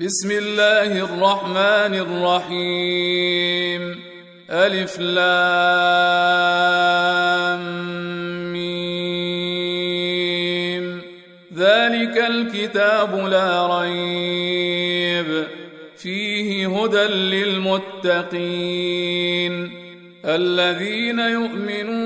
بسم الله الرحمن الرحيم. ألف لام ميم. ذلك الكتاب لا ريب. فيه هدى للمتقين. الذين يؤمنون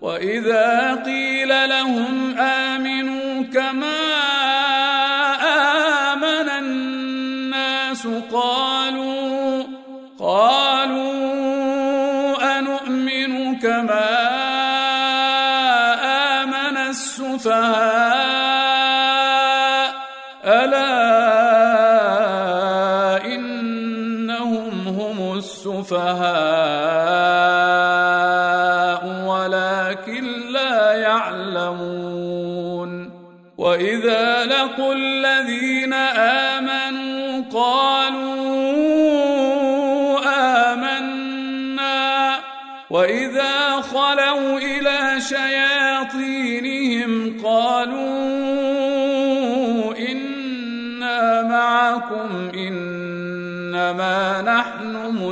وإذا قيل لهم آمنوا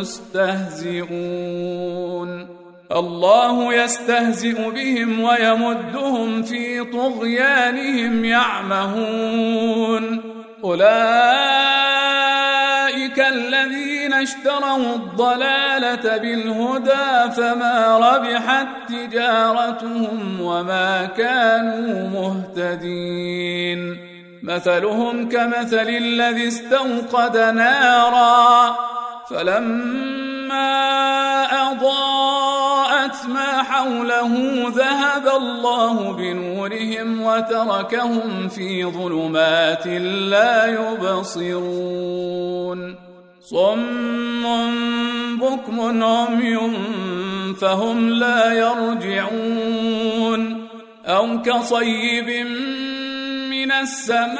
نحن مستهزئون الله يستهزئ بهم ويمدهم في طغيانهم يعمهون. أولئك الذين اشتروا الضلالة بالهدى فما ربحت تجارتهم وما كانوا مهتدين. مثلهم كمثل الذي استوقد نارا. فلما أضاءت ما حوله ذهب الله بنورهم وتركهم في ظلمات لا يبصرون. صم بكم عمي فهم لا يرجعون. أو كصيب من السماء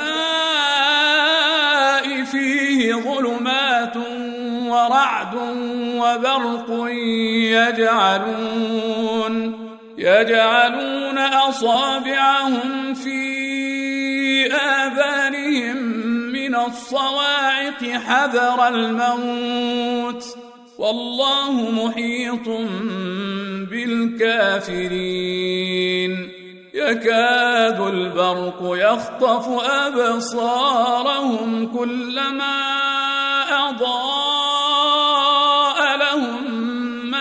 فيه ظلمات ورعد وبرق يجعلون يجعلون أصابعهم في آذانهم من الصواعق حذر الموت والله محيط بالكافرين يكاد البرق يخطف أبصارهم كلما أضاء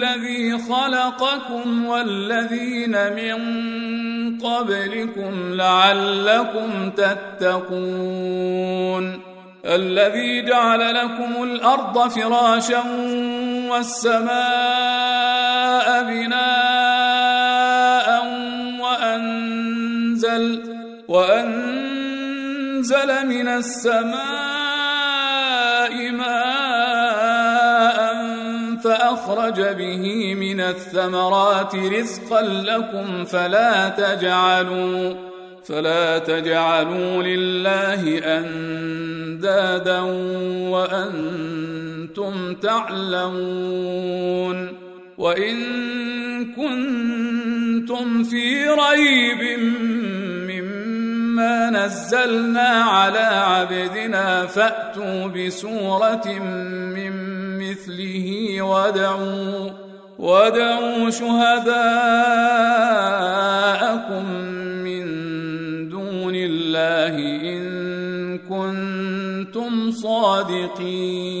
الذي خلقكم والذين من قبلكم لعلكم تتقون. الذي جعل لكم الأرض فراشا والسماء بناء وأنزل وأنزل من السماء فأخرج به من الثمرات رزقا لكم فلا تجعلوا فلا تجعلوا لله أندادا وأنتم تعلمون. وإن كنتم في ريب نزلنا على عبدنا فأتوا بسورة من مثله وادعوا وادعوا شهداءكم من دون الله إن كنتم صادقين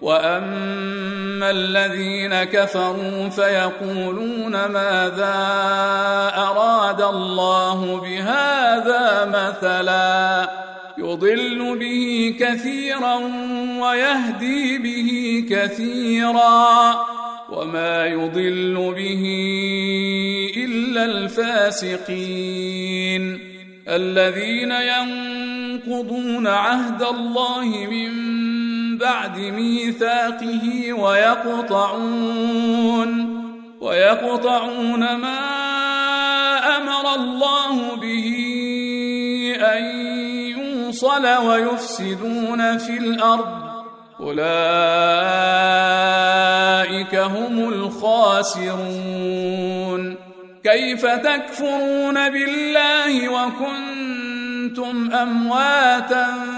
واما الذين كفروا فيقولون ماذا اراد الله بهذا مثلا يضل به كثيرا ويهدي به كثيرا وما يضل به الا الفاسقين الذين ينقضون عهد الله من بعد ميثاقه ويقطعون ويقطعون ما أمر الله به أن يوصل ويفسدون في الأرض. أولئك هم الخاسرون. كيف تكفرون بالله وكنتم أمواتا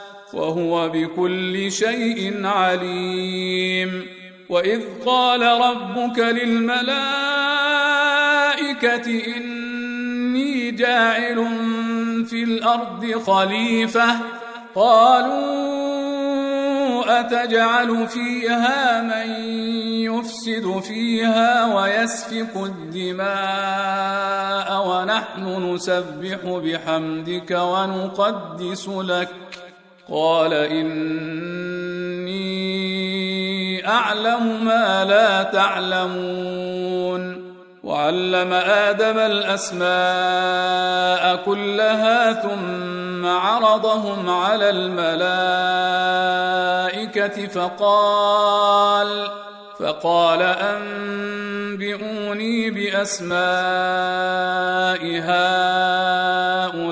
وهو بكل شيء عليم. وإذ قال ربك للملائكة إني جاعل في الأرض خليفة. قالوا أتجعل فيها من يفسد فيها ويسفك الدماء ونحن نسبح بحمدك ونقدس لك. قال إني أعلم ما لا تعلمون. وعلم آدم الأسماء كلها ثم عرضهم على الملائكة فقال فقال أنبئوني بأسماء هؤلاء.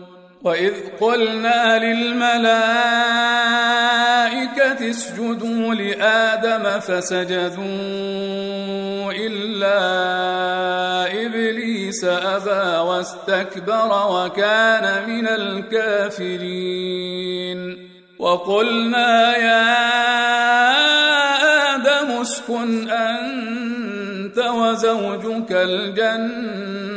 واذ قلنا للملائكه اسجدوا لادم فسجدوا الا ابليس ابى واستكبر وكان من الكافرين وقلنا يا آدم اسكن انت وزوجك الجنة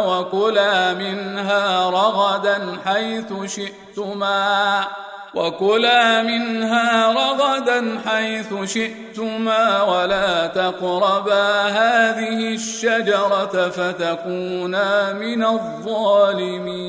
وكلا منها رغدا حيث شئتما وكلا منها رغدا حيث شئتما ولا تقربا هذه الشجرة فتكونا من الظالمين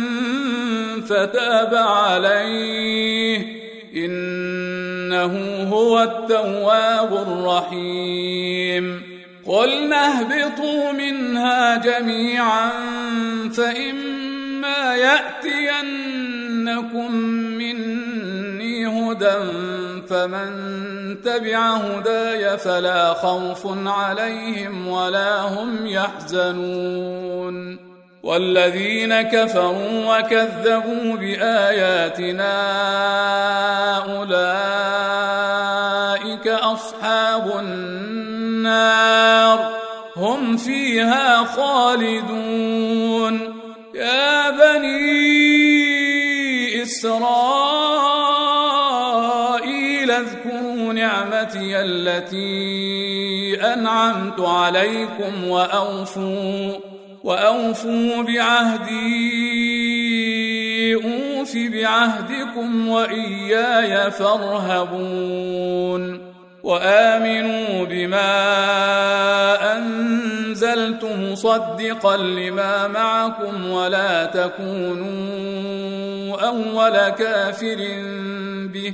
فتاب عليه. إنه هو التواب الرحيم. قلنا اهبطوا منها جميعا فإما يأتينكم مني هدى فمن تبع هداي فلا خوف عليهم ولا هم يحزنون. والذين كفروا وكذبوا بآياتنا أولئك أصحاب النار هم فيها خالدون. يا بني إسرائيل اذكروا نعمتي التي أنعمت عليكم وأوفوا وأوفوا بعهدي أوف بعهدكم وإياي فارهبون. وآمنوا بما انزلت مصدقا لما معكم ولا تكونوا أول كافر به.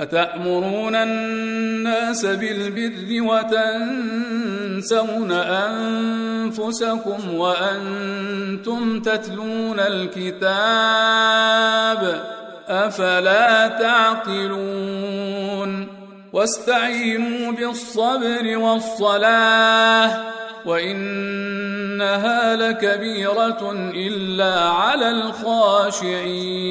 أتأمرون الناس بالبر وتنسون أنفسكم وأنتم تتلون الكتاب أفلا تعقلون واستعينوا بالصبر والصلاة وإنها لكبيرة إلا على الخاشعين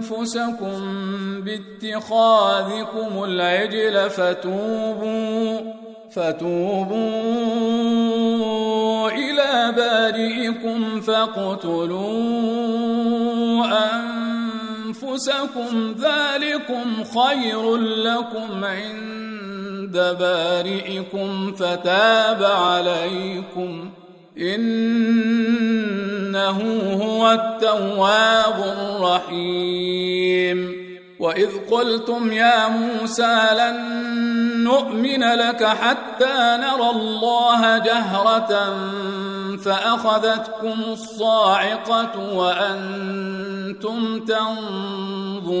أنفسكم باتخاذكم العجل فتوبوا فتوبوا إلى بارئكم فاقتلوا أنفسكم ذلكم خير لكم عند بارئكم فتاب عليكم. إنه هو التواب الرحيم. وإذ قلتم يا موسى لن نؤمن لك حتى نرى الله جهرة فأخذتكم الصاعقة وأنتم تنظرون.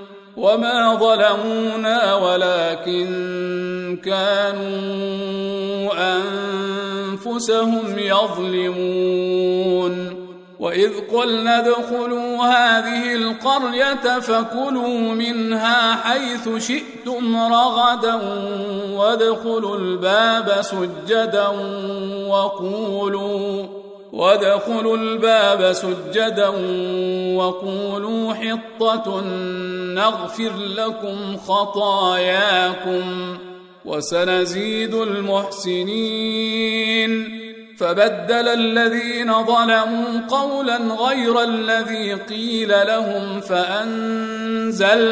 وما ظلمونا ولكن كانوا انفسهم يظلمون واذ قلنا ادخلوا هذه القريه فكلوا منها حيث شئتم رغدا وادخلوا الباب سجدا وقولوا وادخلوا الباب سجدا وقولوا حطة نغفر لكم خطاياكم وسنزيد المحسنين. فبدل الذين ظلموا قولا غير الذي قيل لهم فأنزلنا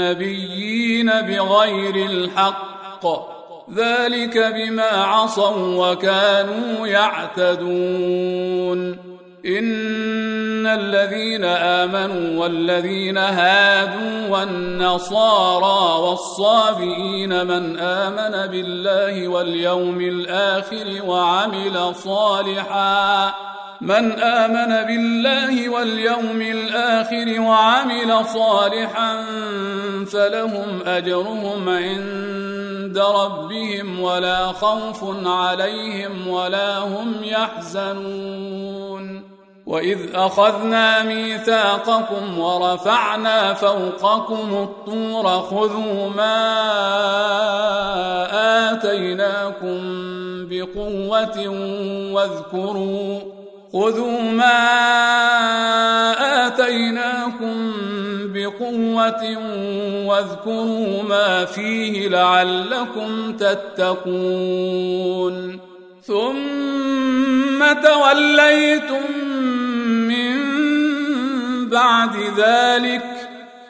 النبيين بغير الحق ذلك بما عصوا وكانوا يعتدون. إن الذين آمنوا والذين هادوا والنصارى والصابئين من آمن بالله واليوم الآخر وعمل صالحا من آمن بالله واليوم الآخر وعمل صالحا فلهم أجرهم عند ربهم ولا خوف عليهم ولا هم يحزنون. وإذ أخذنا ميثاقكم ورفعنا فوقكم الطور خذوا ما آتيناكم بقوة واذكروا خذوا ما اتيناكم بقوه واذكروا ما فيه لعلكم تتقون ثم توليتم بعد ذلك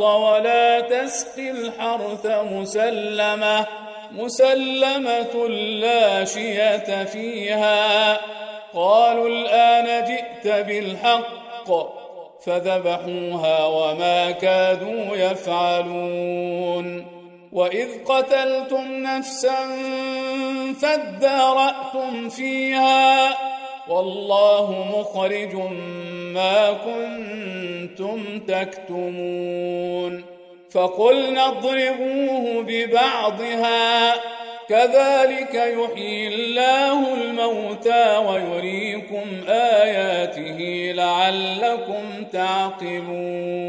ولا تسقي الحرث مسلمة مسلمة لا شية فيها. قالوا الآن جئت بالحق فذبحوها وما كادوا يفعلون. وإذ قتلتم نفسا فادارأتم فيها والله مخرج ما كنتم تكتمون فقلنا اضربوه ببعضها كذلك يحيي الله الموتى ويريكم آياته لعلكم تعقلون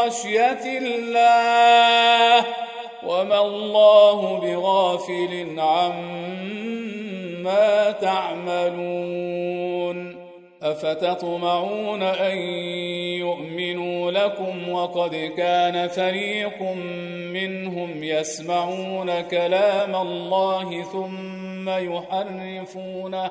خشية الله وما الله بغافل عما تعملون أفتطمعون أن يؤمنوا لكم وقد كان فريق منهم يسمعون كلام الله ثم يحرفونه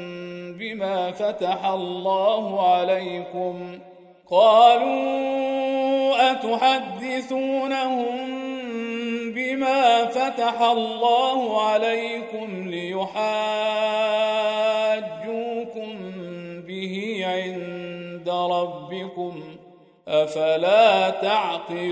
بما فتح الله عليكم. قالوا أتحدثونهم بما فتح الله عليكم ليحاجوكم به عند ربكم أفلا تعقلون.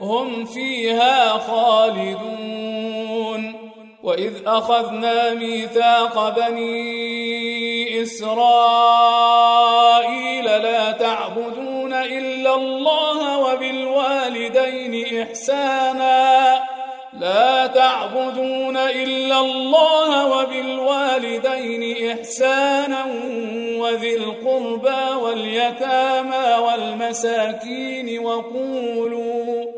هم فيها خالدون. وإذ أخذنا ميثاق بني إسرائيل لا تعبدون إلا الله وبالوالدين إحسانا. لا تعبدون إلا الله وبالوالدين إحسانا وذي القربى واليتامى والمساكين وقولوا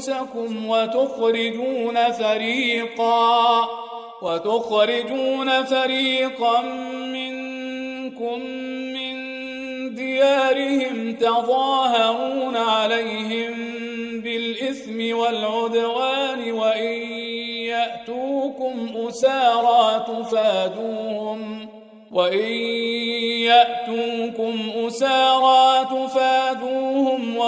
أنفسكم وتخرجون فريقا وتخرجون فريقا منكم من ديارهم تظاهرون عليهم بالإثم والعدوان وإن يأتوكم أسارى تفادوهم وإن يأتوكم أسارى تفادوهم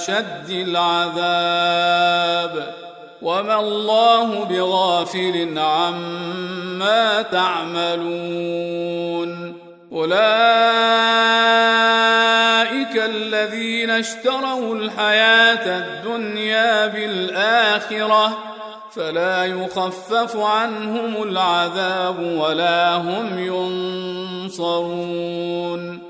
أشد العذاب وما الله بغافل عما تعملون أولئك الذين اشتروا الحياة الدنيا بالآخرة فلا يخفف عنهم العذاب ولا هم ينصرون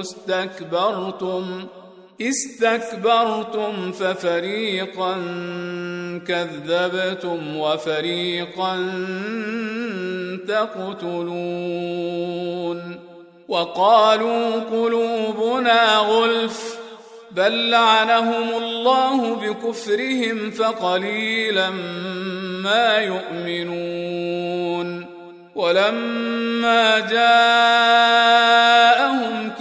استكبرتم استكبرتم ففريقا كذبتم وفريقا تقتلون. وقالوا قلوبنا غلف بل لعنهم الله بكفرهم فقليلا ما يؤمنون. ولما جاءهم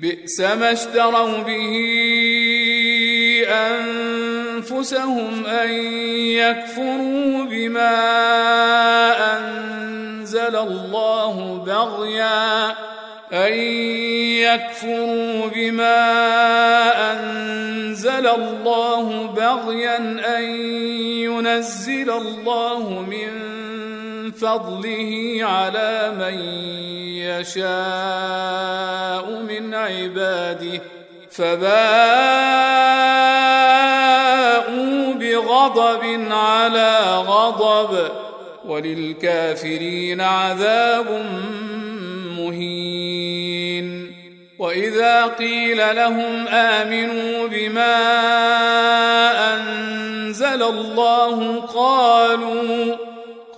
بئس ما اشتروا به أنفسهم أن يكفروا بما أنزل الله بغيا أن يكفروا بما أنزل الله بغيا أن ينزل الله من فضله على من يشاء من عباده فباءوا بغضب على غضب وللكافرين عذاب مهين وإذا قيل لهم آمنوا بما أنزل الله قالوا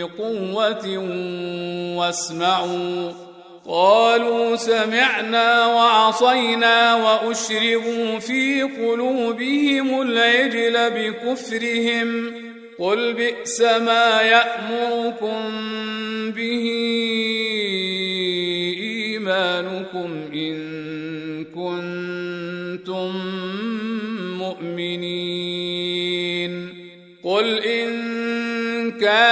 بقوة واسمعوا. قالوا سمعنا وعصينا وأشربوا في قلوبهم العجل بكفرهم. قل بئس ما يأمركم به إيمانكم إن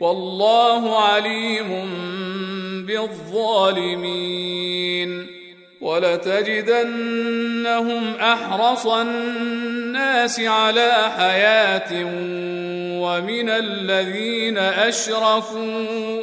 والله عليم بالظالمين ولتجدنهم أحرص الناس على حياة ومن الذين اشركوا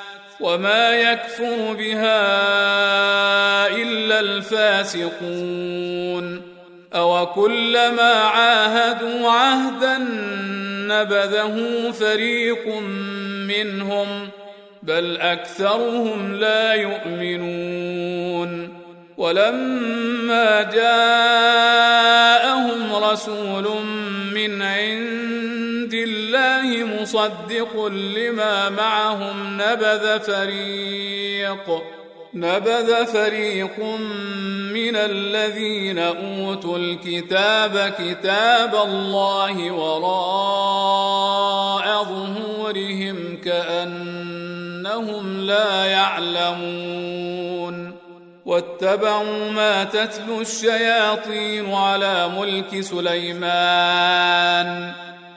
وما يكفر بها إلا الفاسقون. اوكلما عاهدوا عهدا نبذه فريق منهم بل أكثرهم لا يؤمنون. ولما جاءهم رسول من عند الله مصدق لما معهم نبذ فريق. نبذ فريق من الذين أوتوا الكتاب كتاب الله وراء ظهورهم كأنهم لا يعلمون. واتبعوا ما تتلو الشياطين على ملك سليمان.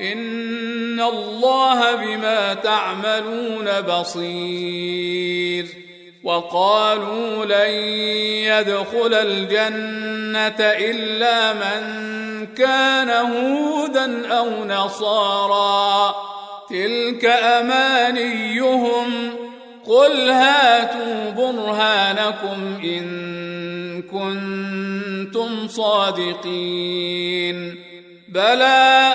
ان الله بما تعملون بصير وقالوا لن يدخل الجنه الا من كان هودا أو نصارى تلك امانيهم قل هاتوا برهانكم ان كنتم صادقين بلى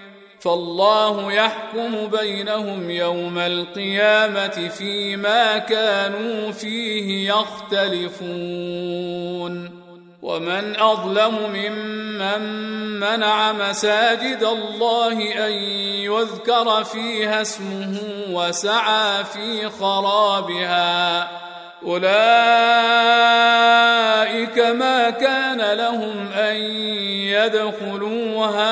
فالله يحكم بينهم يوم القيامة فيما كانوا فيه يختلفون. ومن أظلم ممن منع مساجد الله أن يذكر فيها اسمه وسعى في خرابها. أولئك ما كان لهم أن يدخلوها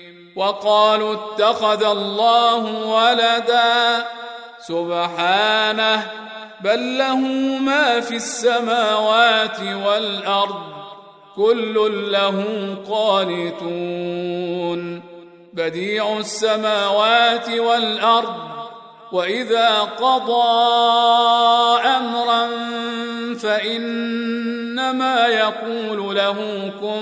وقالوا اتخذ الله ولدا سبحانه بل له ما في السماوات والأرض كل له قانتون. بديع السماوات والأرض وإذا قضى أمرا فإنما يقول له كن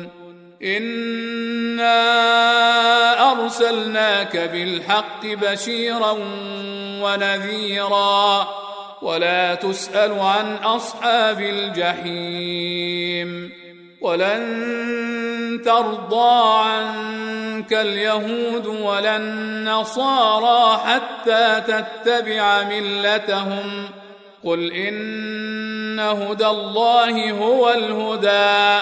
انا ارسلناك بالحق بشيرا ونذيرا ولا تسال عن اصحاب الجحيم ولن ترضى عنك اليهود ولا النصارى حتى تتبع ملتهم قل ان هدى الله هو الهدى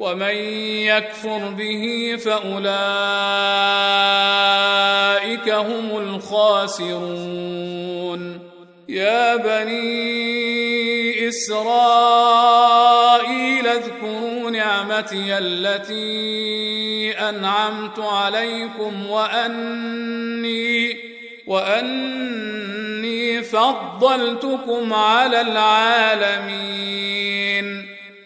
ومن يكفر به فأولئك هم الخاسرون. يا بني إسرائيل اذكروا نعمتي التي أنعمت عليكم وأني وأني فضلتكم على العالمين.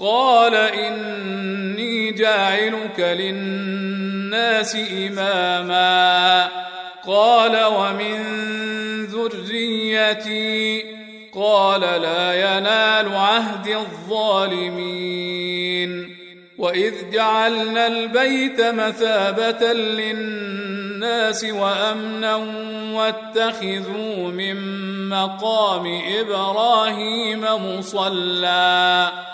قال إني جاعلك للناس إماما. قال ومن ذريتي. قال لا ينال عهد الظالمين. وإذ جعلنا البيت مثابة للناس وأمنا واتخذوا من مقام إبراهيم مصلى.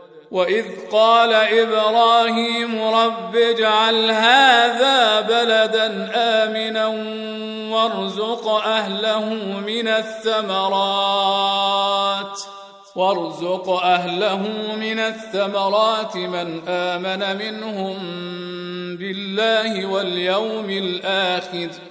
وإذ قال إبراهيم رب اجعل هذا بلدا آمنا وارزق أهله من الثمرات. وارزق أهله من الثمرات من آمن منهم بالله واليوم الآخر.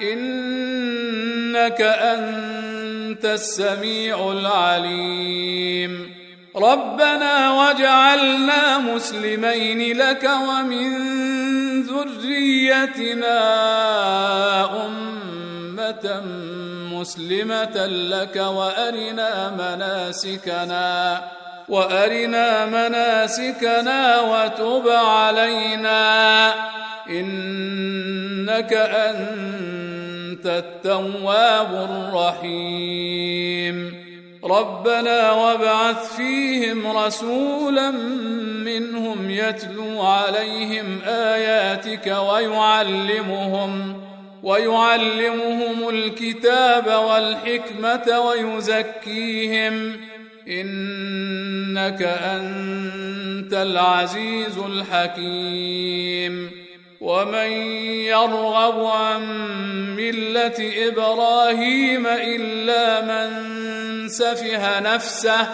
إنك أنت السميع العليم. ربنا وجعلنا مسلمين لك ومن ذريتنا أمة مسلمة لك وأرنا مناسكنا وأرنا مناسكنا وتب علينا. إنك أنت التواب الرحيم. ربنا وابعث فيهم رسولا منهم يتلو عليهم آياتك ويعلمهم ويعلمهم الكتاب والحكمة ويزكيهم. إنك أنت العزيز الحكيم. ومن يرغب عن مله إبراهيم الا من سفه نفسه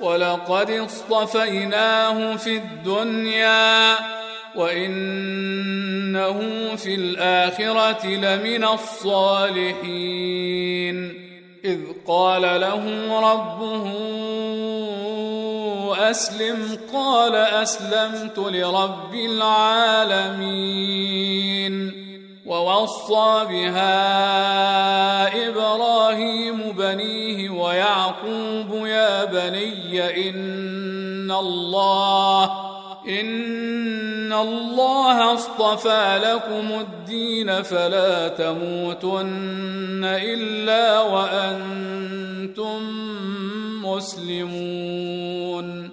ولقد اصطفيناه في الدنيا وانه في الاخره لمن الصالحين إذ قال له ربه أسلم قال أسلمت لرب العالمين. ووصى بها إبراهيم بنيه ويعقوب يا بني إن الله إن الله اصطفى لكم الدين فلا تموتن إلا وأنتم مسلمون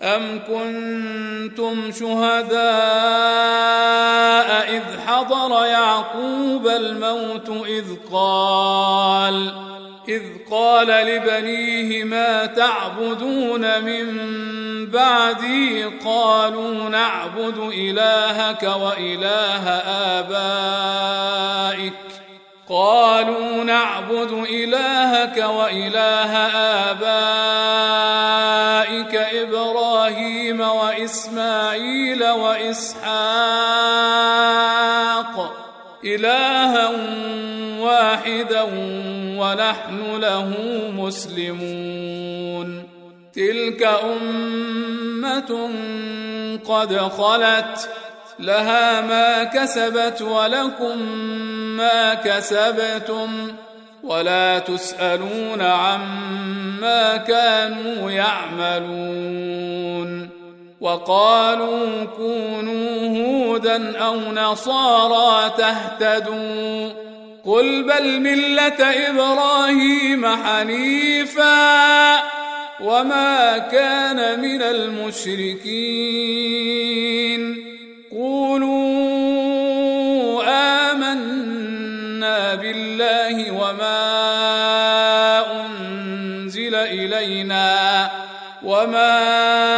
أم كنتم شهداء إذ حضر يعقوب الموت إذ قال إذ قال لبنيه ما تعبدون من بعدي؟ قالوا نعبد إلهك وإله آبائك. قالوا نعبد إلهك وإله آبائك إبراهيم وإسماعيل وإسحاق إلها واحدا ونحن له مسلمون. تلك أمة قد خلت لها ما كسبت ولكم ما كسبتم. ولا تسألون عما كانوا يعملون. وقالوا كونوا هودا أو نصارى تهتدوا. قل بل ملة إبراهيم حنيفا وما كان من المشركين. قولوا آمنا بالله وما أنزل إلينا وما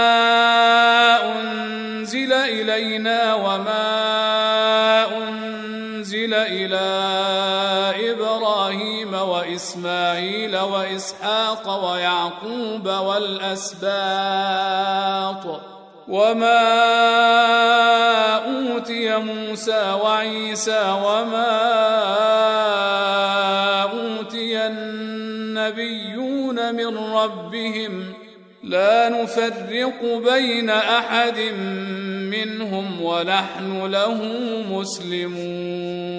وإسماعيل وإسحاق ويعقوب والأسباط وما أوتي موسى وعيسى وما أوتي النبيون من ربهم لا نفرق بين أحد منهم ونحن له مسلمون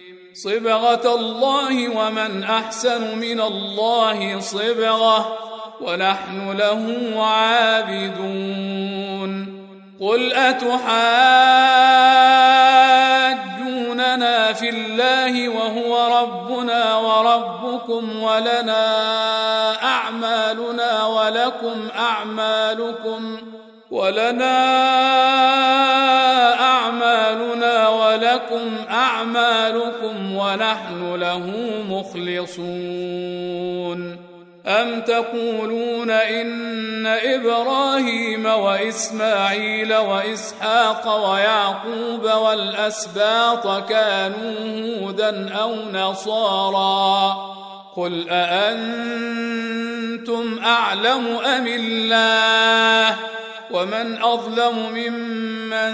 صبغة الله ومن أحسن من الله صبغة ونحن له عابدون. قل أتحاجوننا في الله وهو ربنا وربكم ولنا أعمالنا ولكم أعمالكم ولنا ولكم أعمالكم ونحن له مخلصون. أم تقولون إن إبراهيم وإسماعيل وإسحاق ويعقوب والأسباط كانوا هودا أو نصارا؟ قل أأنتم أعلم أم الله؟ ومن أظلم ممن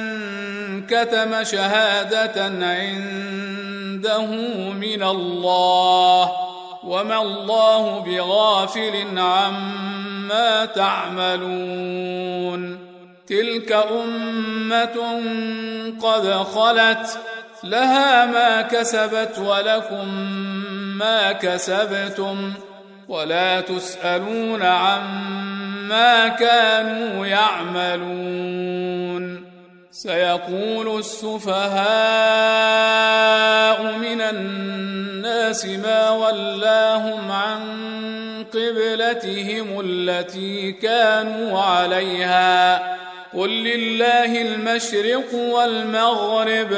كتم شهادة عنده من الله وما الله بغافل عما تعملون. تلك أمة قد خلت لها ما كسبت ولكم ما كسبتم. ولا تسألون عما كانوا يعملون. سيقول السفهاء من الناس ما ولاهم عن قبلتهم التي كانوا عليها. قل لله المشرق والمغرب.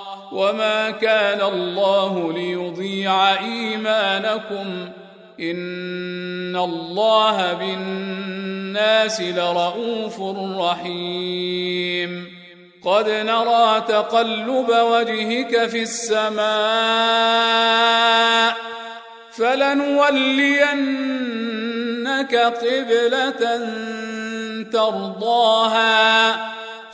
وما كان الله ليضيع ايمانكم ان الله بالناس لرءوف رحيم قد نرى تقلب وجهك في السماء فلنولينك قبله ترضاها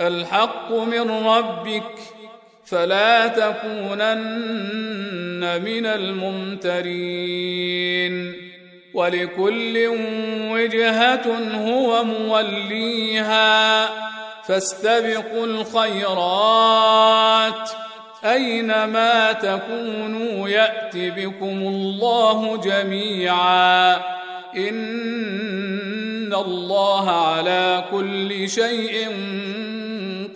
الحق من ربك فلا تكونن من الممترين. ولكل وجهة هو موليها. فاستبقوا الخيرات. أينما تكونوا يأت بكم الله جميعا. إن الله على كل شيء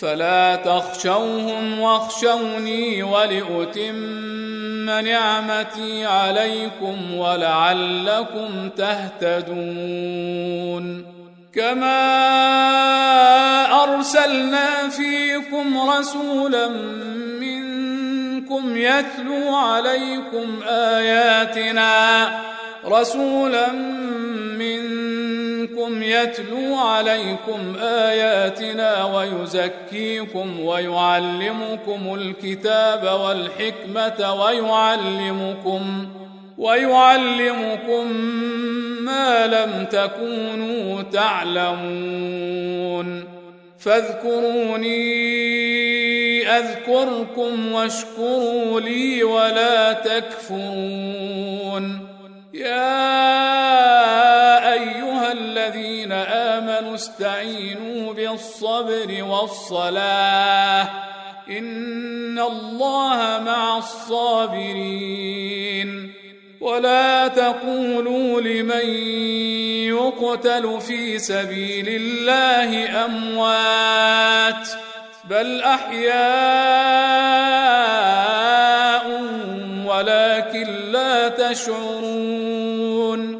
فلا تخشوهم واخشوني ولأتم نعمتي عليكم ولعلكم تهتدون كما أرسلنا فيكم رسولا منكم يتلو عليكم آياتنا رسولا منكم يتلو عليكم آياتنا ويزكيكم ويعلمكم الكتاب والحكمة ويعلمكم ويعلمكم ما لم تكونوا تعلمون فاذكروني أذكركم واشكروا لي ولا تكفرون يا امنوا استعينوا بالصبر والصلاة. إن الله مع الصابرين. ولا تقولوا لمن يقتل في سبيل الله أموات بل أحياء ولكن لا تشعرون.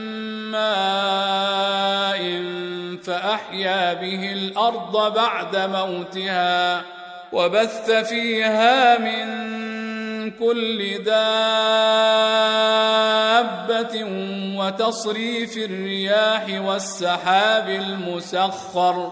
فأحيا به الأرض بعد موتها وبث فيها من كل دابة وتصريف الرياح والسحاب المسخر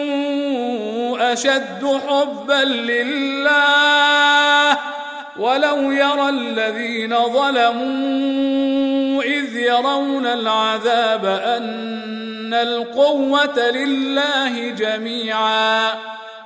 أشد حبا لله ولو يرى الذين ظلموا إذ يرون العذاب أن القوة لله جميعا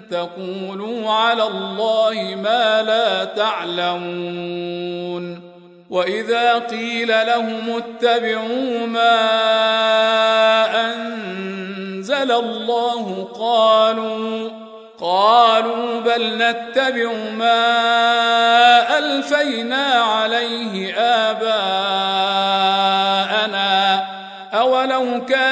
تقولوا على الله ما لا تعلمون وإذا قيل لهم اتبعوا ما أنزل الله قالوا قالوا بل نتبع ما ألفينا عليه آباءنا أولو كان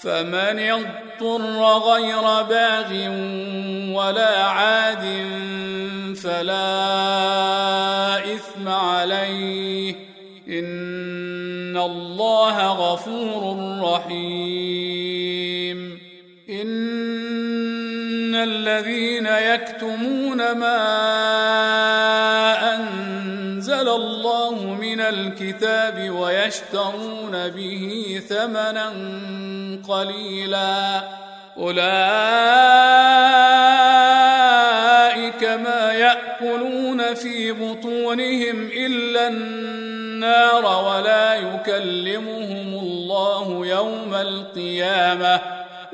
فمن اضطر غير باغ ولا عاد فلا إثم عليه. إن الله غفور رحيم. إن الذين يكتمون ما الكتاب ويشترون به ثمنا قليلا. أولئك ما يأكلون في بطونهم إلا النار ولا يكلمهم الله يوم القيامة.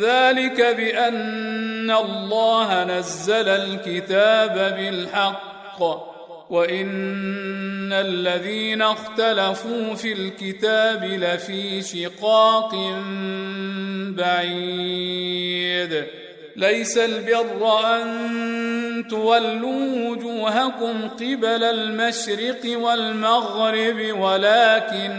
ذلك بأن الله نزل الكتاب بالحق وإن الذين اختلفوا في الكتاب لفي شقاق بعيد. ليس البر أن تولوا وجوهكم قبل المشرق والمغرب ولكن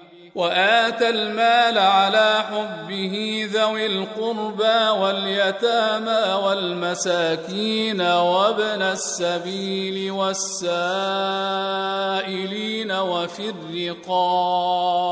وآتى المال على حبه ذوي القربى واليتامى والمساكين وابن السبيل والسائلين وفي الرقاب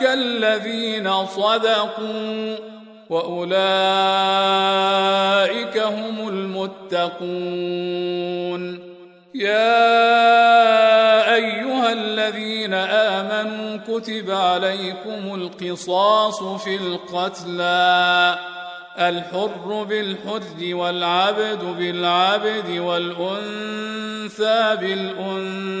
أولئك الذين صدقوا وأولئك هم المتقون. يا أيها الذين آمنوا كتب عليكم القصاص في القتلى الحر بالحر والعبد بالعبد والأنثى بالأنثى.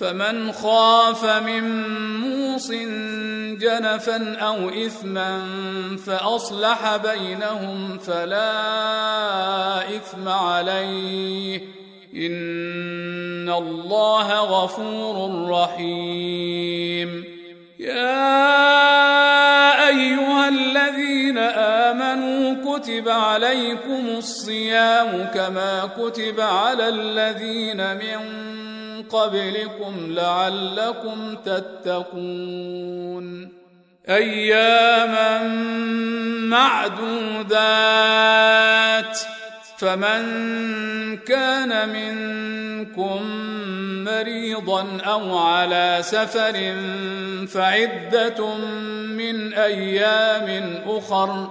فمن خاف من موص جنفا أو إثما فأصلح بينهم فلا إثم عليه. إن الله غفور رحيم. يا أيها الذين آمنوا كتب عليكم الصيام كما كتب على الذين من قبلكم لعلكم تتقون. أياما معدودات. فمن كان منكم مريضا أو على سفر فعدة من أيام أخر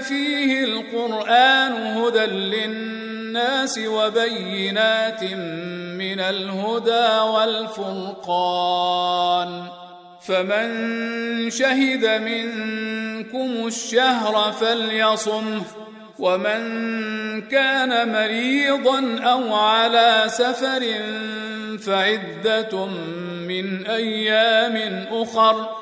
فيه القرآن هدى للناس وبينات من الهدى والفرقان فمن شهد منكم الشهر فليصمه ومن كان مريضا أو على سفر فعدة من أيام أخر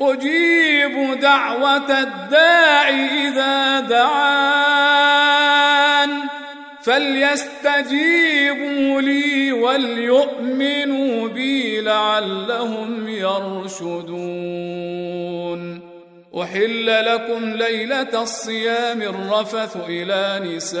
أجيب دعوة الداع إذا دعان فليستجيبوا لي وليؤمنوا بي لعلهم يرشدون. أحل لكم ليلة الصيام الرفث إلى نسائكم.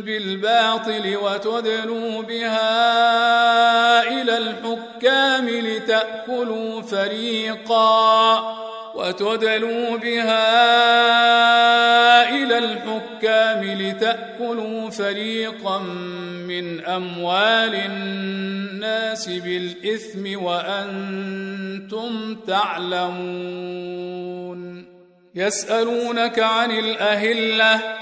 بالباطل وتدلوا بها إلى الحكام لتأكلوا فريقا وتدلوا بها إلى الحكام لتأكلوا فريقا من أموال الناس بالإثم وأنتم تعلمون. يسألونك عن الأهلة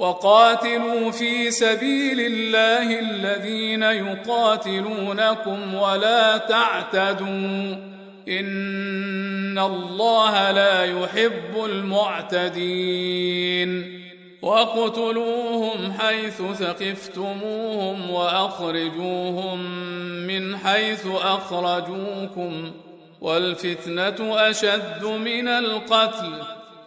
وقاتلوا في سبيل الله الذين يقاتلونكم ولا تعتدوا. إن الله لا يحب المعتدين. واقتلوهم حيث ثقفتموهم وأخرجوهم من حيث أخرجوكم. والفتنة أشد من القتل.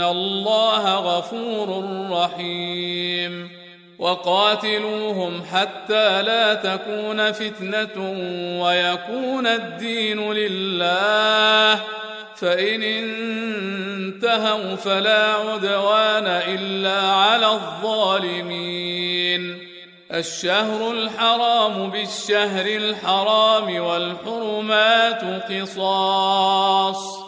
الله غفور رحيم وقاتلوهم حتى لا تكون فتنه ويكون الدين لله فان انتهوا فلا عدوان الا على الظالمين الشهر الحرام بالشهر الحرام والحرمات قصاص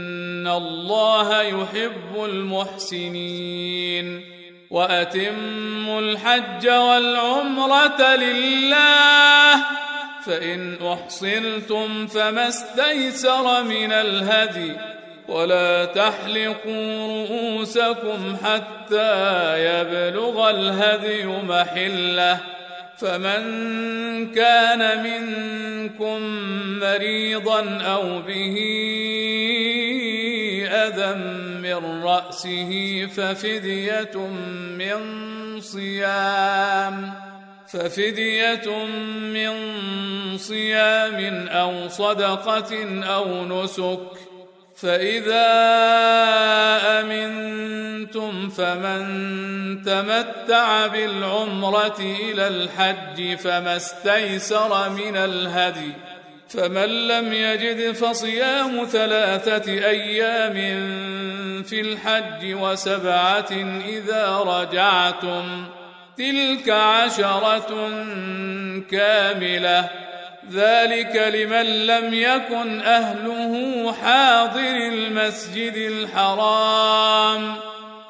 ان الله يحب المحسنين واتموا الحج والعمره لله فان احصرتم فما استيسر من الهدي ولا تحلقوا رؤوسكم حتى يبلغ الهدي محله فمن كان منكم مريضا أو به اذى من رأسه ففدية من صيام ففدية من صيام أو صدقة أو نسك. فإذا أمنتم فمن تمتع بالعمرة إلى الحج فما استيسر من الهدي. فمن لم يجد فصيام ثلاثة أيام في الحج وسبعة إذا رجعتم تلك عشرة كاملة. ذلك لمن لم يكن أهله حاضر المسجد الحرام.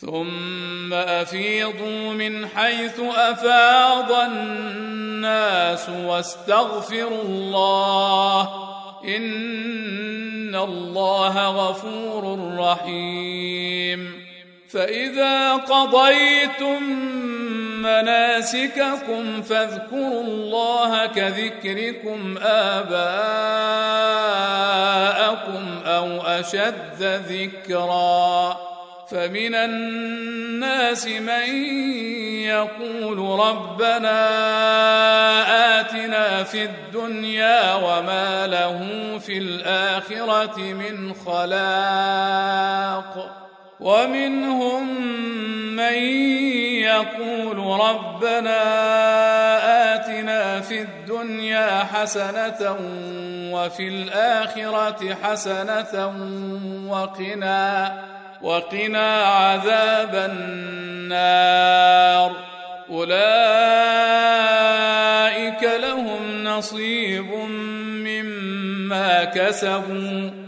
ثم أفيضوا من حيث أفاض الناس واستغفروا الله. إن الله غفور رحيم. فإذا قضيتم مناسككم فاذكروا الله كذكركم آباءكم أو أشد ذكرا فمن الناس من يقول ربنا آتنا في الدنيا وما له في الآخرة من خلاق ومنهم من يقول ربنا آتنا في الدنيا حسنة وفي الآخرة حسنة وقنا وقنا عذاب النار. أولئك لهم نصيب مما كسبوا.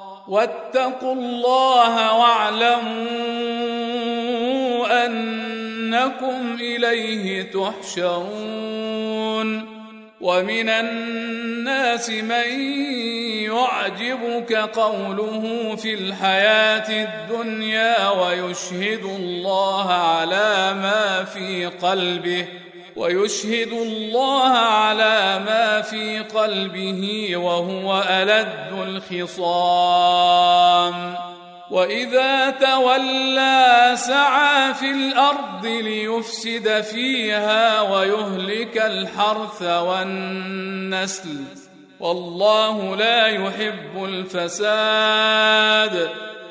واتقوا الله واعلموا أنكم إليه تحشرون ومن الناس من يعجبك قوله في الحياة الدنيا ويشهد الله على ما في قلبه ويشهد الله على ما في قلبه وهو ألد الخصام. وإذا تولى سعى في الأرض ليفسد فيها ويهلك الحرث والنسل. والله لا يحب الفساد.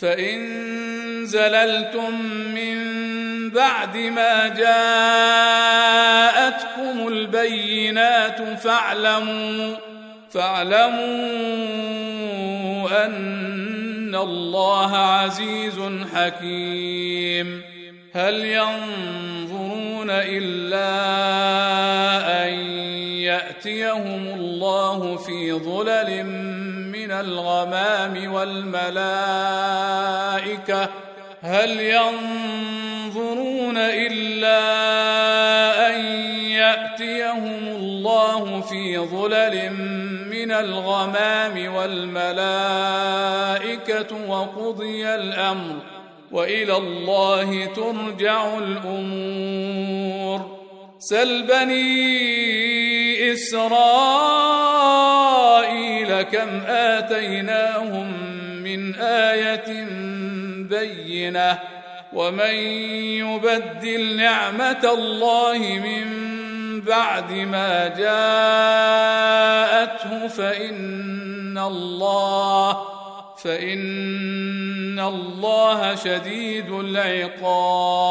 فإن زللتم من بعد ما جاءتكم البينات فاعلموا فاعلموا أن الله عزيز حكيم. هل ينظرون إلا أن يأتيهم الله في ظلل من الغمام والملائكة هل ينظرون إلا أن يأتيهم الله في ظلل من الغمام والملائكة وقضي الأمر وإلى الله ترجع الأمور سل بني إسرائيل كم آتيناهم من آية بينة ومن يبدل نعمة الله من بعد ما جاءته فإن الله فإن الله شديد العقاب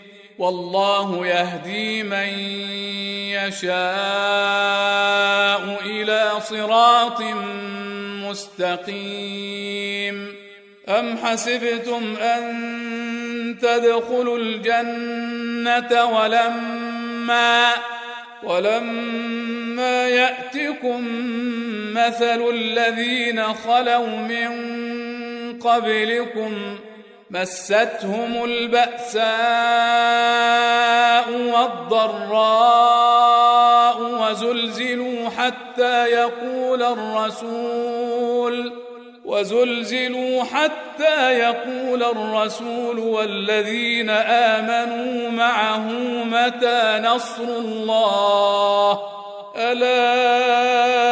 والله يهدي من يشاء إلى صراط مستقيم. أم حسبتم أن تدخلوا الجنة ولما ولما يأتكم مثل الذين خلوا من قبلكم مستهم البأساء والضراء وزلزلوا حتى يقول الرسول وزلزلوا حتى يقول الرسول والذين آمنوا معه متى نصر الله؟ ألا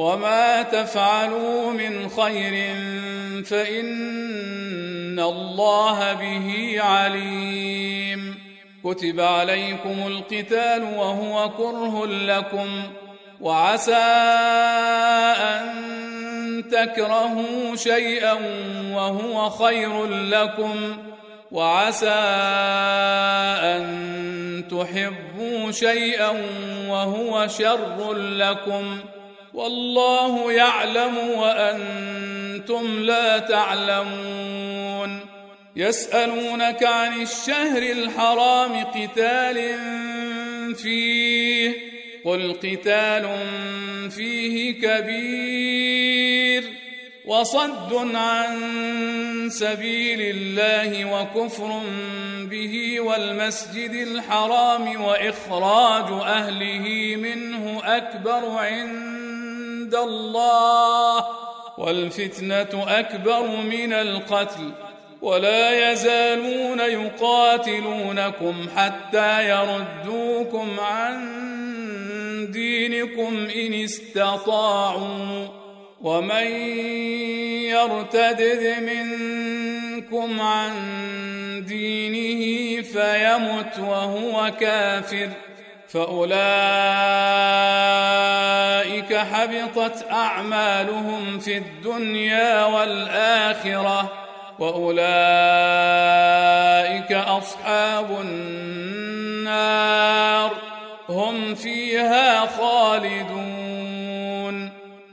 وما تفعلوا من خير فإن الله به عليم كتب عليكم القتال وهو كره لكم وعسى أن تكرهوا شيئا وهو خير لكم وعسى أن تحبوا شيئا وهو شر لكم والله يعلم وأنتم لا تعلمون. يسألونك عن الشهر الحرام قتال فيه قل قتال فيه كبير وصد عن سبيل الله وكفر به والمسجد الحرام وإخراج أهله منه أكبر عند الله والفتنة أكبر من القتل ولا يزالون يقاتلونكم حتى يردوكم عن دينكم إن استطاعوا ومن يرتدد منكم عن دينه فيمت وهو كافر فأولئك حبطت أعمالهم في الدنيا والآخرة وأولئك أصحاب النار هم فيها خالدون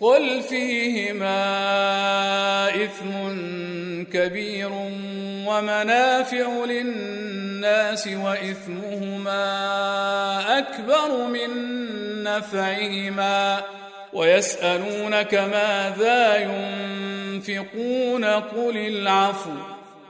قل فيهما إثم كبير ومنافع للناس وإثمهما أكبر من نفعهما ويسألونك ماذا ينفقون قل العفو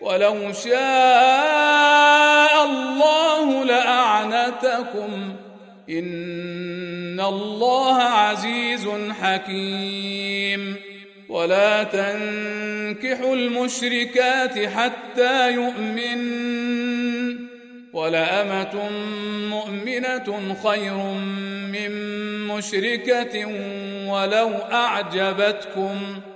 ولو شاء الله لأعنتكم. إن الله عزيز حكيم. ولا تنكحوا المشركات حتى يؤمن. ولأمة مؤمنة خير من مشركة ولو أعجبتكم ۖ.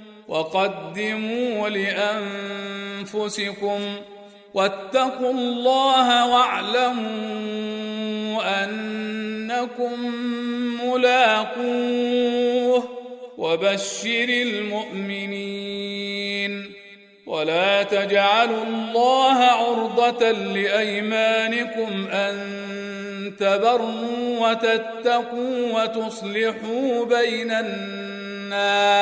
وقدموا لأنفسكم واتقوا الله واعلموا أنكم ملاقوه وبشر المؤمنين ولا تجعلوا الله عرضة لأيمانكم أن تبروا وتتقوا وتصلحوا بين الناس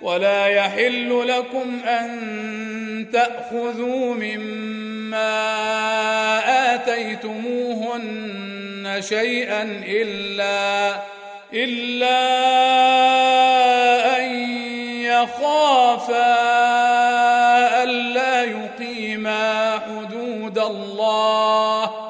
ولا يحل لكم أن تأخذوا مما آتيتموهن شيئا إلا إلا أن يخافا ألا يقيما حدود الله.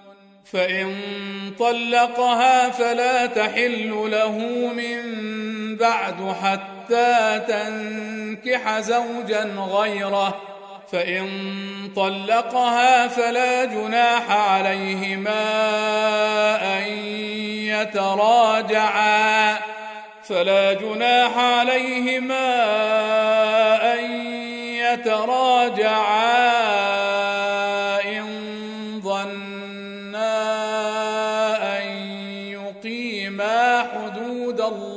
فإن طلقها فلا تحل له من بعد حتى تنكح زوجا غيره. فإن طلقها فلا جناح عليهما أن يتراجعا. فلا جناح عليهما أن يتراجعا.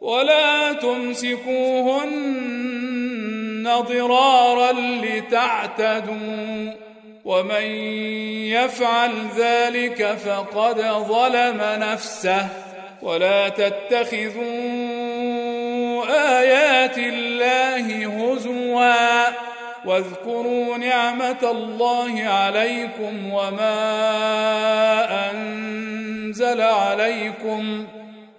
ولا تمسكوهن ضرارا لتعتدوا ومن يفعل ذلك فقد ظلم نفسه ولا تتخذوا آيات الله هزوا واذكروا نعمة الله عليكم وما أنزل عليكم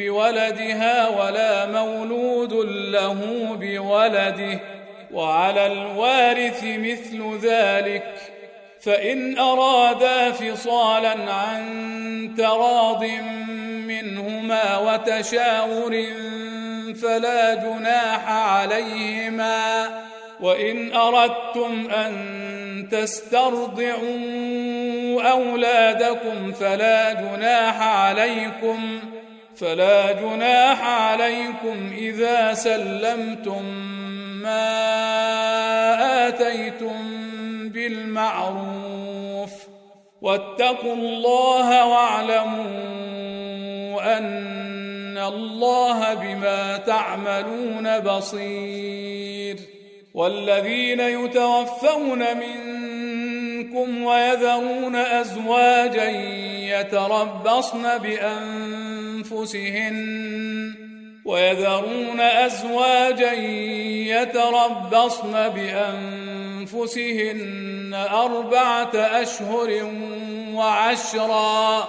بولدها ولا مولود له بولده وعلى الوارث مثل ذلك. فإن أرادا فصالا عن تراض منهما وتشاور فلا جناح عليهما. وإن أردتم أن تسترضعوا أولادكم فلا جناح عليكم. فلا جناح عليكم إذا سلمتم ما آتيتم بالمعروف واتقوا الله واعلموا أن الله بما تعملون بصير والذين يتوفون منكم ويذرون أزواجا يتربصن بأنفسهن ويذرون أزواجا يتربصن بأنفسهن أربعة أشهر وعشرا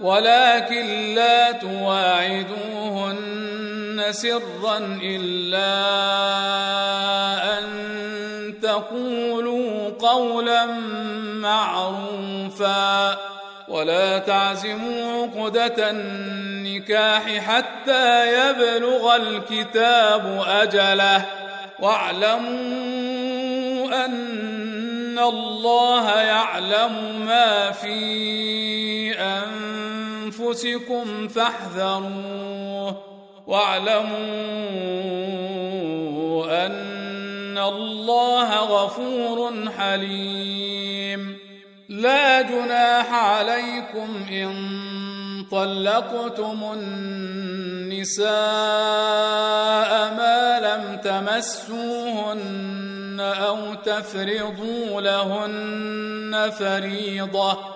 ولكن لا تواعدوهن سرا إلا أن تقولوا قولا معروفا. ولا تعزموا عقدة النكاح حتى يبلغ الكتاب أجله. واعلموا أن الله يعلم ما في أنفسكم فاحذروه واعلموا أن الله غفور حليم. لا جناح عليكم إن طلقتم النساء ما لم تمسوهن أو تفرضوا لهن فريضة.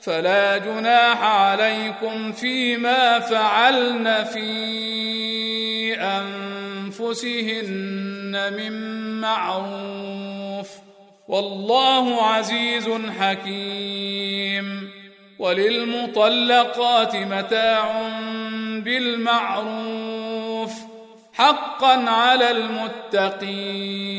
فلا جناح عليكم فيما فعلن في أنفسهن من معروف والله عزيز حكيم وللمطلقات متاع بالمعروف حقا على المتقين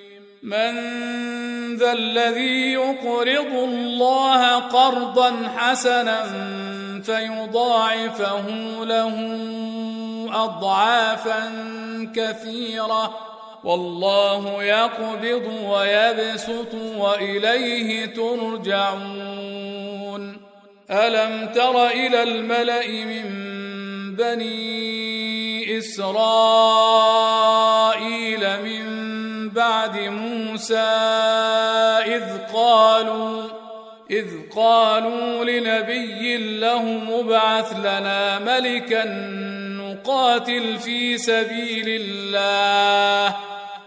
من ذا الذي يقرض الله قرضا حسنا فيضاعفه له أضعافا كثيرة والله يقبض ويبسط وإليه ترجعون. ألم تر إلى الملأ من بني إسرائيل من بعد موسى إذ قالوا إذ قالوا لنبي له مبعث لنا ملكا نقاتل في سبيل الله.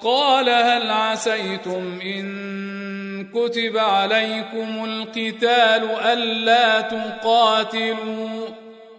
قال هل عسيتم إن كتب عليكم القتال ألا تقاتلوا؟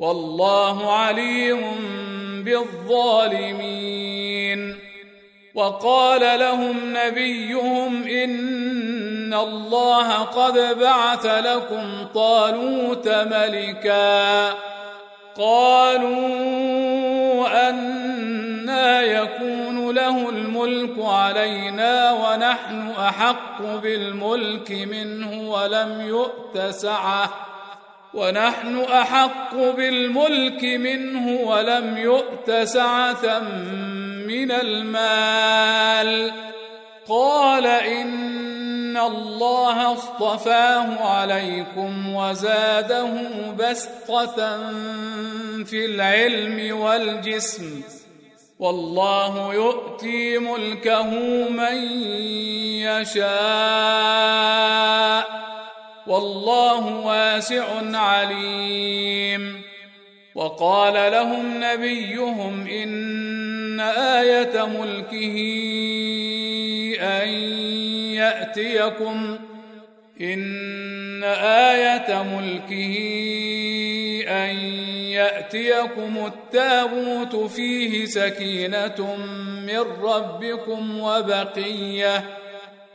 والله عليم بالظالمين. وقال لهم نبيهم إن الله قد بعث لكم طالوت ملكا. قالوا أنا يكون له الملك علينا ونحن أحق بالملك منه ولم يؤت سعة. ونحن أحق بالملك منه ولم يؤت سعة من المال. قال إن الله اصطفاه عليكم وزاده بسطة في العلم والجسم. والله يؤتي ملكه من يشاء. والله واسع عليم. وقال لهم نبيهم إن آية ملكه أن يأتيكم إن آية ملكه أن يأتيكم التابوت فيه سكينة من ربكم وبقية.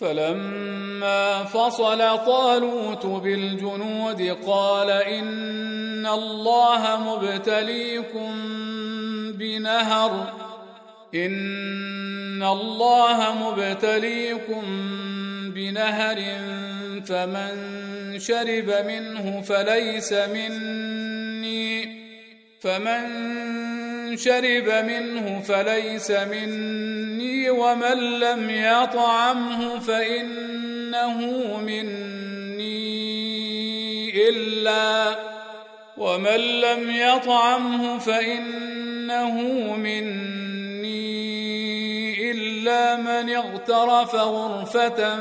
فلما فصل طالوت بالجنود قال إن الله مبتليكم بنهر. إن الله مبتليكم بنهر فمن شرب منه فليس مني. فمن شرب منه فليس مني ومن لم يطعمه فإنه مني إلا ومن لم يطعمه فإنه مني إلا من اغترف غرفة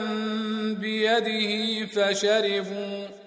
بيده فشربوا.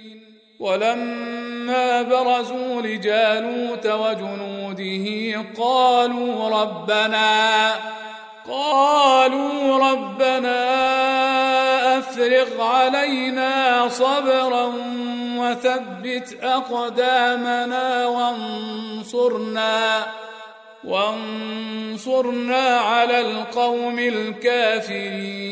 ولما برزوا لجالوت وجنوده قالوا ربنا قالوا ربنا أفرغ علينا صبرا وثبت أقدامنا وانصرنا وانصرنا على القوم الكافرين.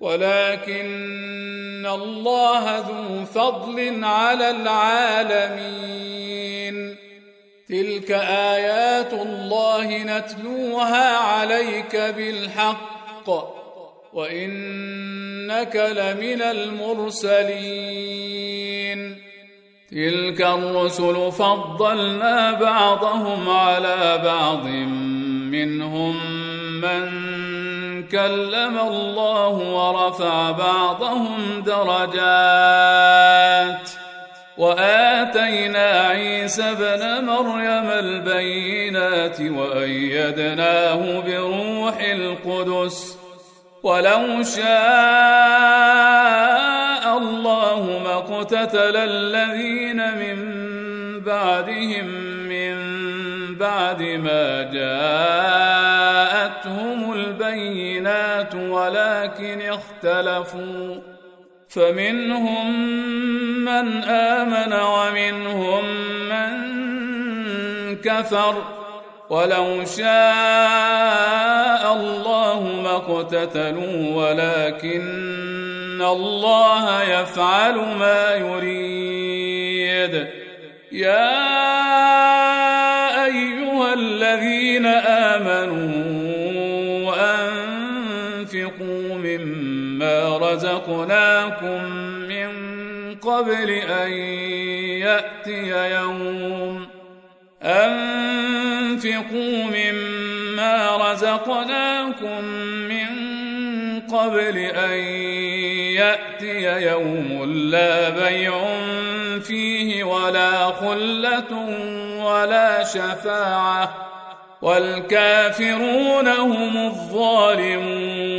ولكن الله ذو فضل على العالمين. تلك آيات الله نتلوها عليك بالحق وإنك لمن المرسلين. تلك الرسل فضلنا بعضهم على بعض منهم من كلم الله ورفع بعضهم درجات. وآتينا عيسى ابن مريم البينات وأيدناه بروح القدس. ولو شاء الله ما اقتتل الذين من بعدهم من بعد ما جاءتهم ولكن اختلفوا. فمنهم من آمن ومنهم من كفر. ولو شاء الله ما اقتتلوا ولكن الله يفعل ما يريد. يا أيها الذين آمنوا رزقناكم من قبل أن يأتي يوم. أنفقوا مما رزقناكم من قبل أن يأتي يوم لا بيع فيه ولا خلة ولا شفاعة. والكافرون هم الظالمون.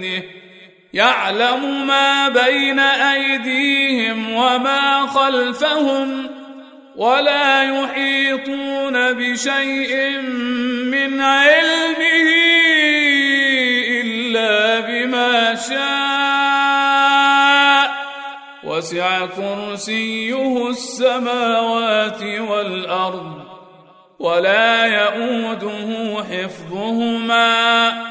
يعلم ما بين أيديهم وما خلفهم ولا يحيطون بشيء من علمه إلا بما شاء. وسع كرسيه السماوات والأرض ولا يئوده حفظهما.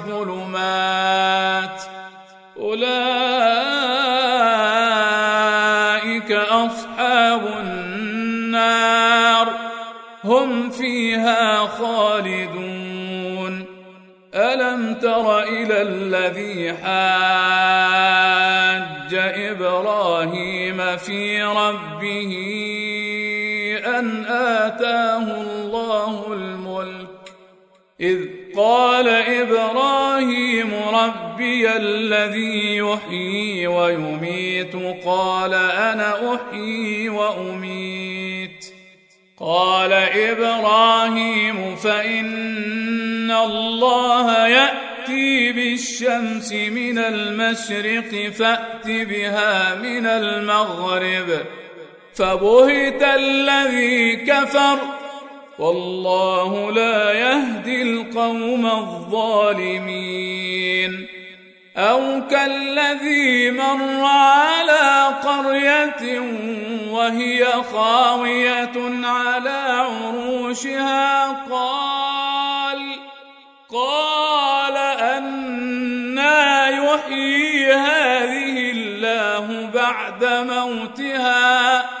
أولئك أصحاب النار. هم فيها خالدون. ألم تر إلى الذي حاج إبراهيم في ربه أن آتاه الله الملك إذ قال إبراهيم ربي الذي يحيي ويميت قال أنا أحيي وأميت قال إبراهيم فإن الله يأتي بالشمس من المشرق فأت بها من المغرب فبهت الذي كفر والله لا يهدي القوم الظالمين. أو كالذي مر على قرية وهي خاوية على عروشها قال قال أنا يحيي هذه الله بعد موتها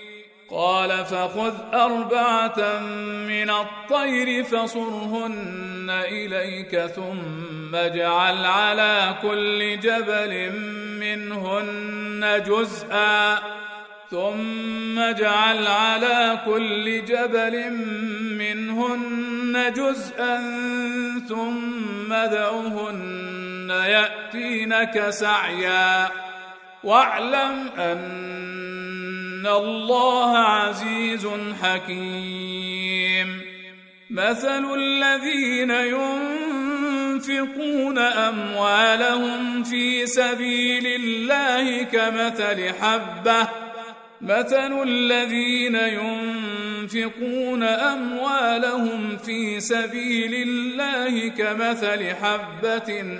قال فخذ أربعة من الطير فصرهن إليك ثم اجعل على كل جبل منهن جزءا ثم اجعل على كل جبل منهن جزءا ثم ادعهن يأتينك سعيا واعلم أن الله عزيز حكيم. مثل الذين ينفقون أموالهم في سبيل الله كمثل حبة. مثل الذين ينفقون أموالهم في سبيل الله كمثل حبة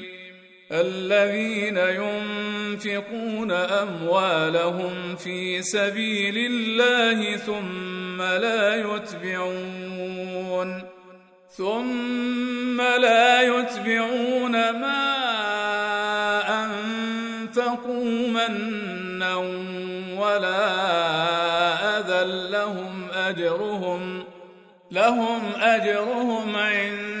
الذين ينفقون أموالهم في سبيل الله ثم لا يتبعون ثم لا يتبعون ما أنفقوا منا ولا لهم أجرهم لهم أجرهم عند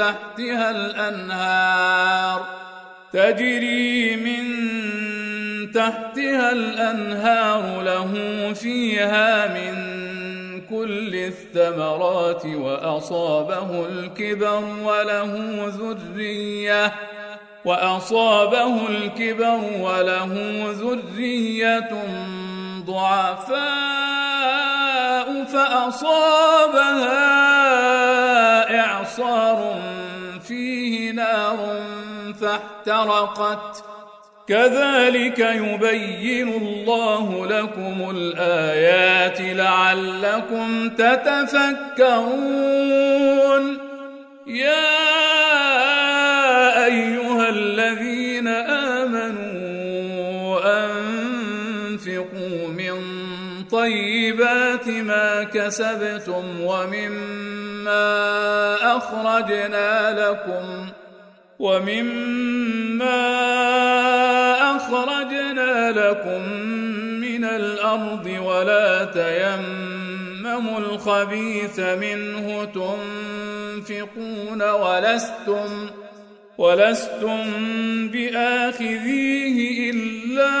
تحتها الأنهار. تجري من تحتها الأنهار له فيها من كل الثمرات وأصابه الكبر وله ذرية وأصابه الكبر وله ذرية ضعفاء. فأصابها إعصار فيه نار فاحترقت. كذلك يبين الله لكم الآيات لعلكم تتفكرون. يا أيها الذين آمنوا طيبات ما كسبتم ومما أخرجنا لكم ومما أخرجنا لكم من الأرض ولا تيمموا الخبيث منه تنفقون ولستم ولستم بآخذيه إلا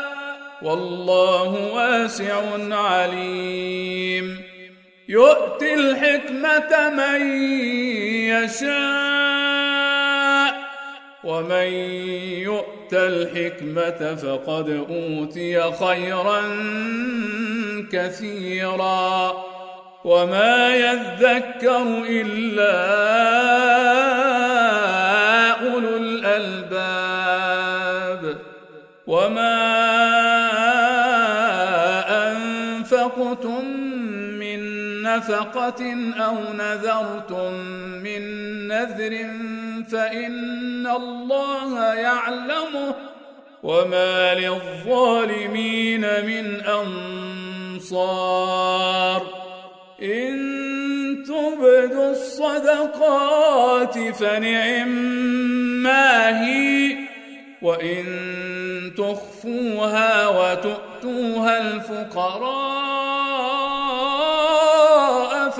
والله واسع عليم. يؤتي الحكمة من يشاء ومن يؤت الحكمة فقد أوتي خيرا كثيرا. وما يذكر إلا أولو الألباب. وما نفقة أو نذرتم من نذر فإن الله يعلمه وما للظالمين من أنصار إن تبدوا الصدقات فنعم ما هي وإن تخفوها وتؤتوها الفقراء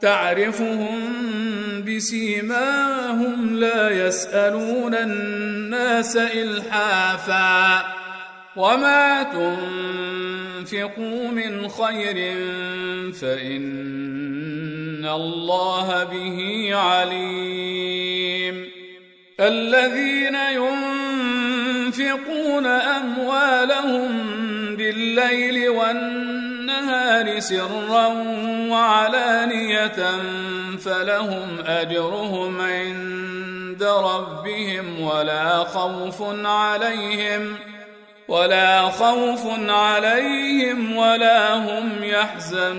تعرفهم بسيماهم لا يسألون الناس إلحافا وما تنفقوا من خير فإن الله به عليم الذين ينفقون أموالهم بالليل والنهار النهار سرا وعلانية فلهم أجرهم عند ربهم ولا خوف عليهم ولا خوف عليهم ولا هم يحزنون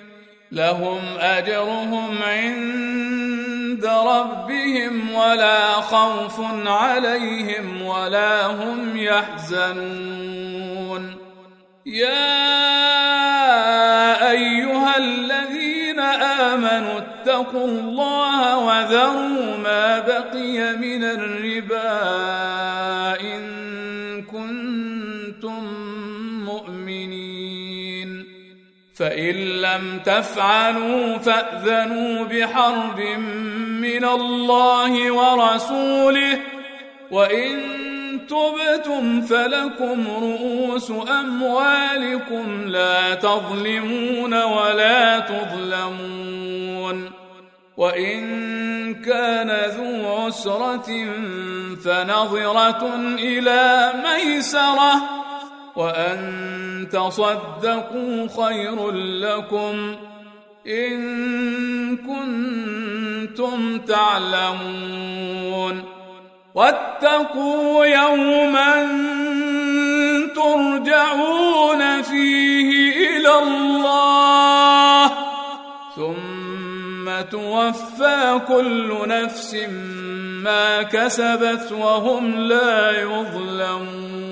لهم أجرهم عند ربهم ولا خوف عليهم ولا هم يحزنون. يا أيها الذين آمنوا اتقوا الله وذروا ما بقي من الربا إن فإن لم تفعلوا فأذنوا بحرب من الله ورسوله وإن تبتم فلكم رؤوس أموالكم لا تظلمون ولا تظلمون وإن كان ذو عسرة فنظرة إلى ميسرة وان تصدقوا خير لكم إن كنتم تعلمون واتقوا يوما ترجعون فيه إلى الله ثم توفى كل نفس ما كسبت وهم لا يظلمون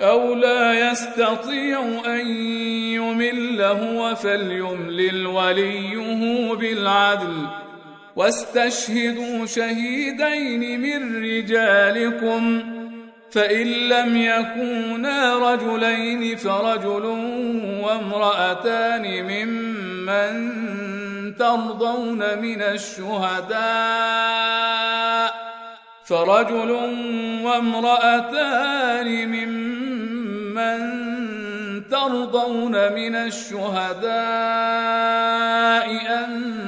أو لا يستطيع أن يمل هو فليملل وليه بالعدل. واستشهدوا شهيدين من رجالكم فإن لم يكونا رجلين فرجل وامرأتان ممن ترضون من الشهداء فرجل وامرأتان ممن ترضون من الشهداء أن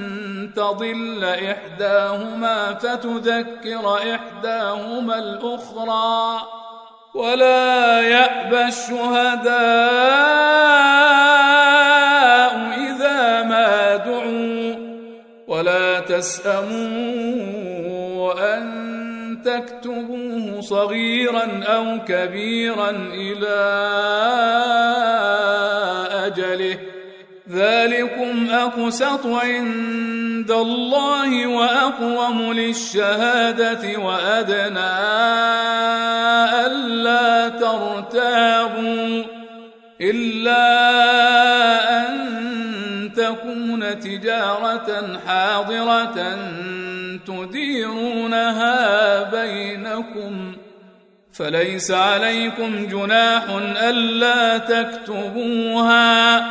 تضل إحداهما فتذكر إحداهما الأخرى ولا يأبى الشهداء إذا ما دعوا ولا تسأموا أن تكتبوه صغيرا أو كبيرا إلى أجله. ذلكم أقسط عند الله وأقوم للشهادة وأدنى ألا ترتابوا إلا أن تكون تجارة حاضرة تديرونها بينكم. فليس عليكم جناح ألا تكتبوها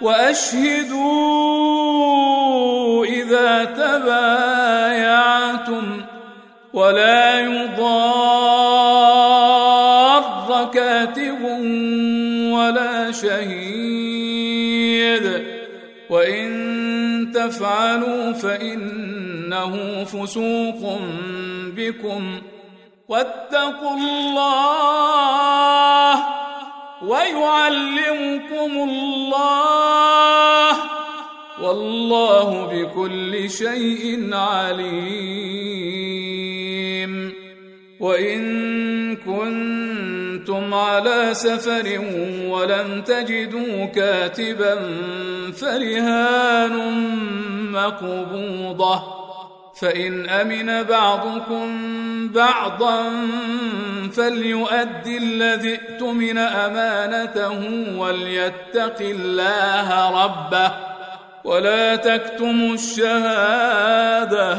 وأشهدوا إذا تبايعتم ولا يضار كاتب ولا شهيد وإن تفعلوا فإنه فسوق بكم واتقوا الله ويعلمكم الله والله بكل شيء عليم. وإن كنتم على سفر ولم تجدوا كاتبا فرهان مقبوضة فإن أمن بعضكم بعضا فليؤدي الذي ائتمن أمانته وليتق الله ربه ولا تكتموا الشهادة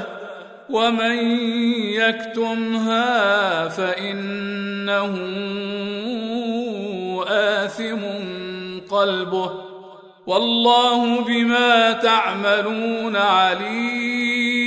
ومن يكتمها فإنه آثم قلبه والله بما تعملون عليم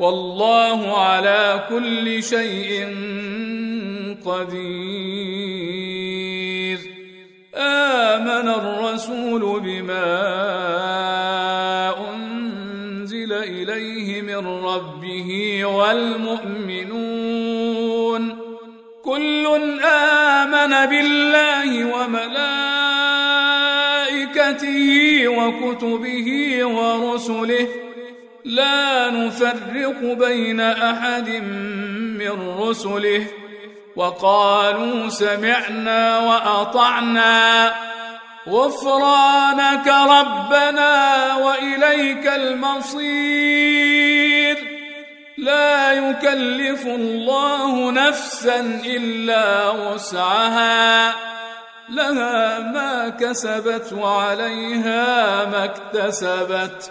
والله على كل شيء قدير. آمن الرسول بما أنزل إليه من ربه والمؤمنون. كل آمن بالله وملائكته وكتبه ورسله لا نفرق بين أحد من رسله. وقالوا سمعنا وأطعنا. غفرانك ربنا وإليك المصير. لا يكلف الله نفسا إلا وسعها. لها ما كسبت وعليها ما اكتسبت.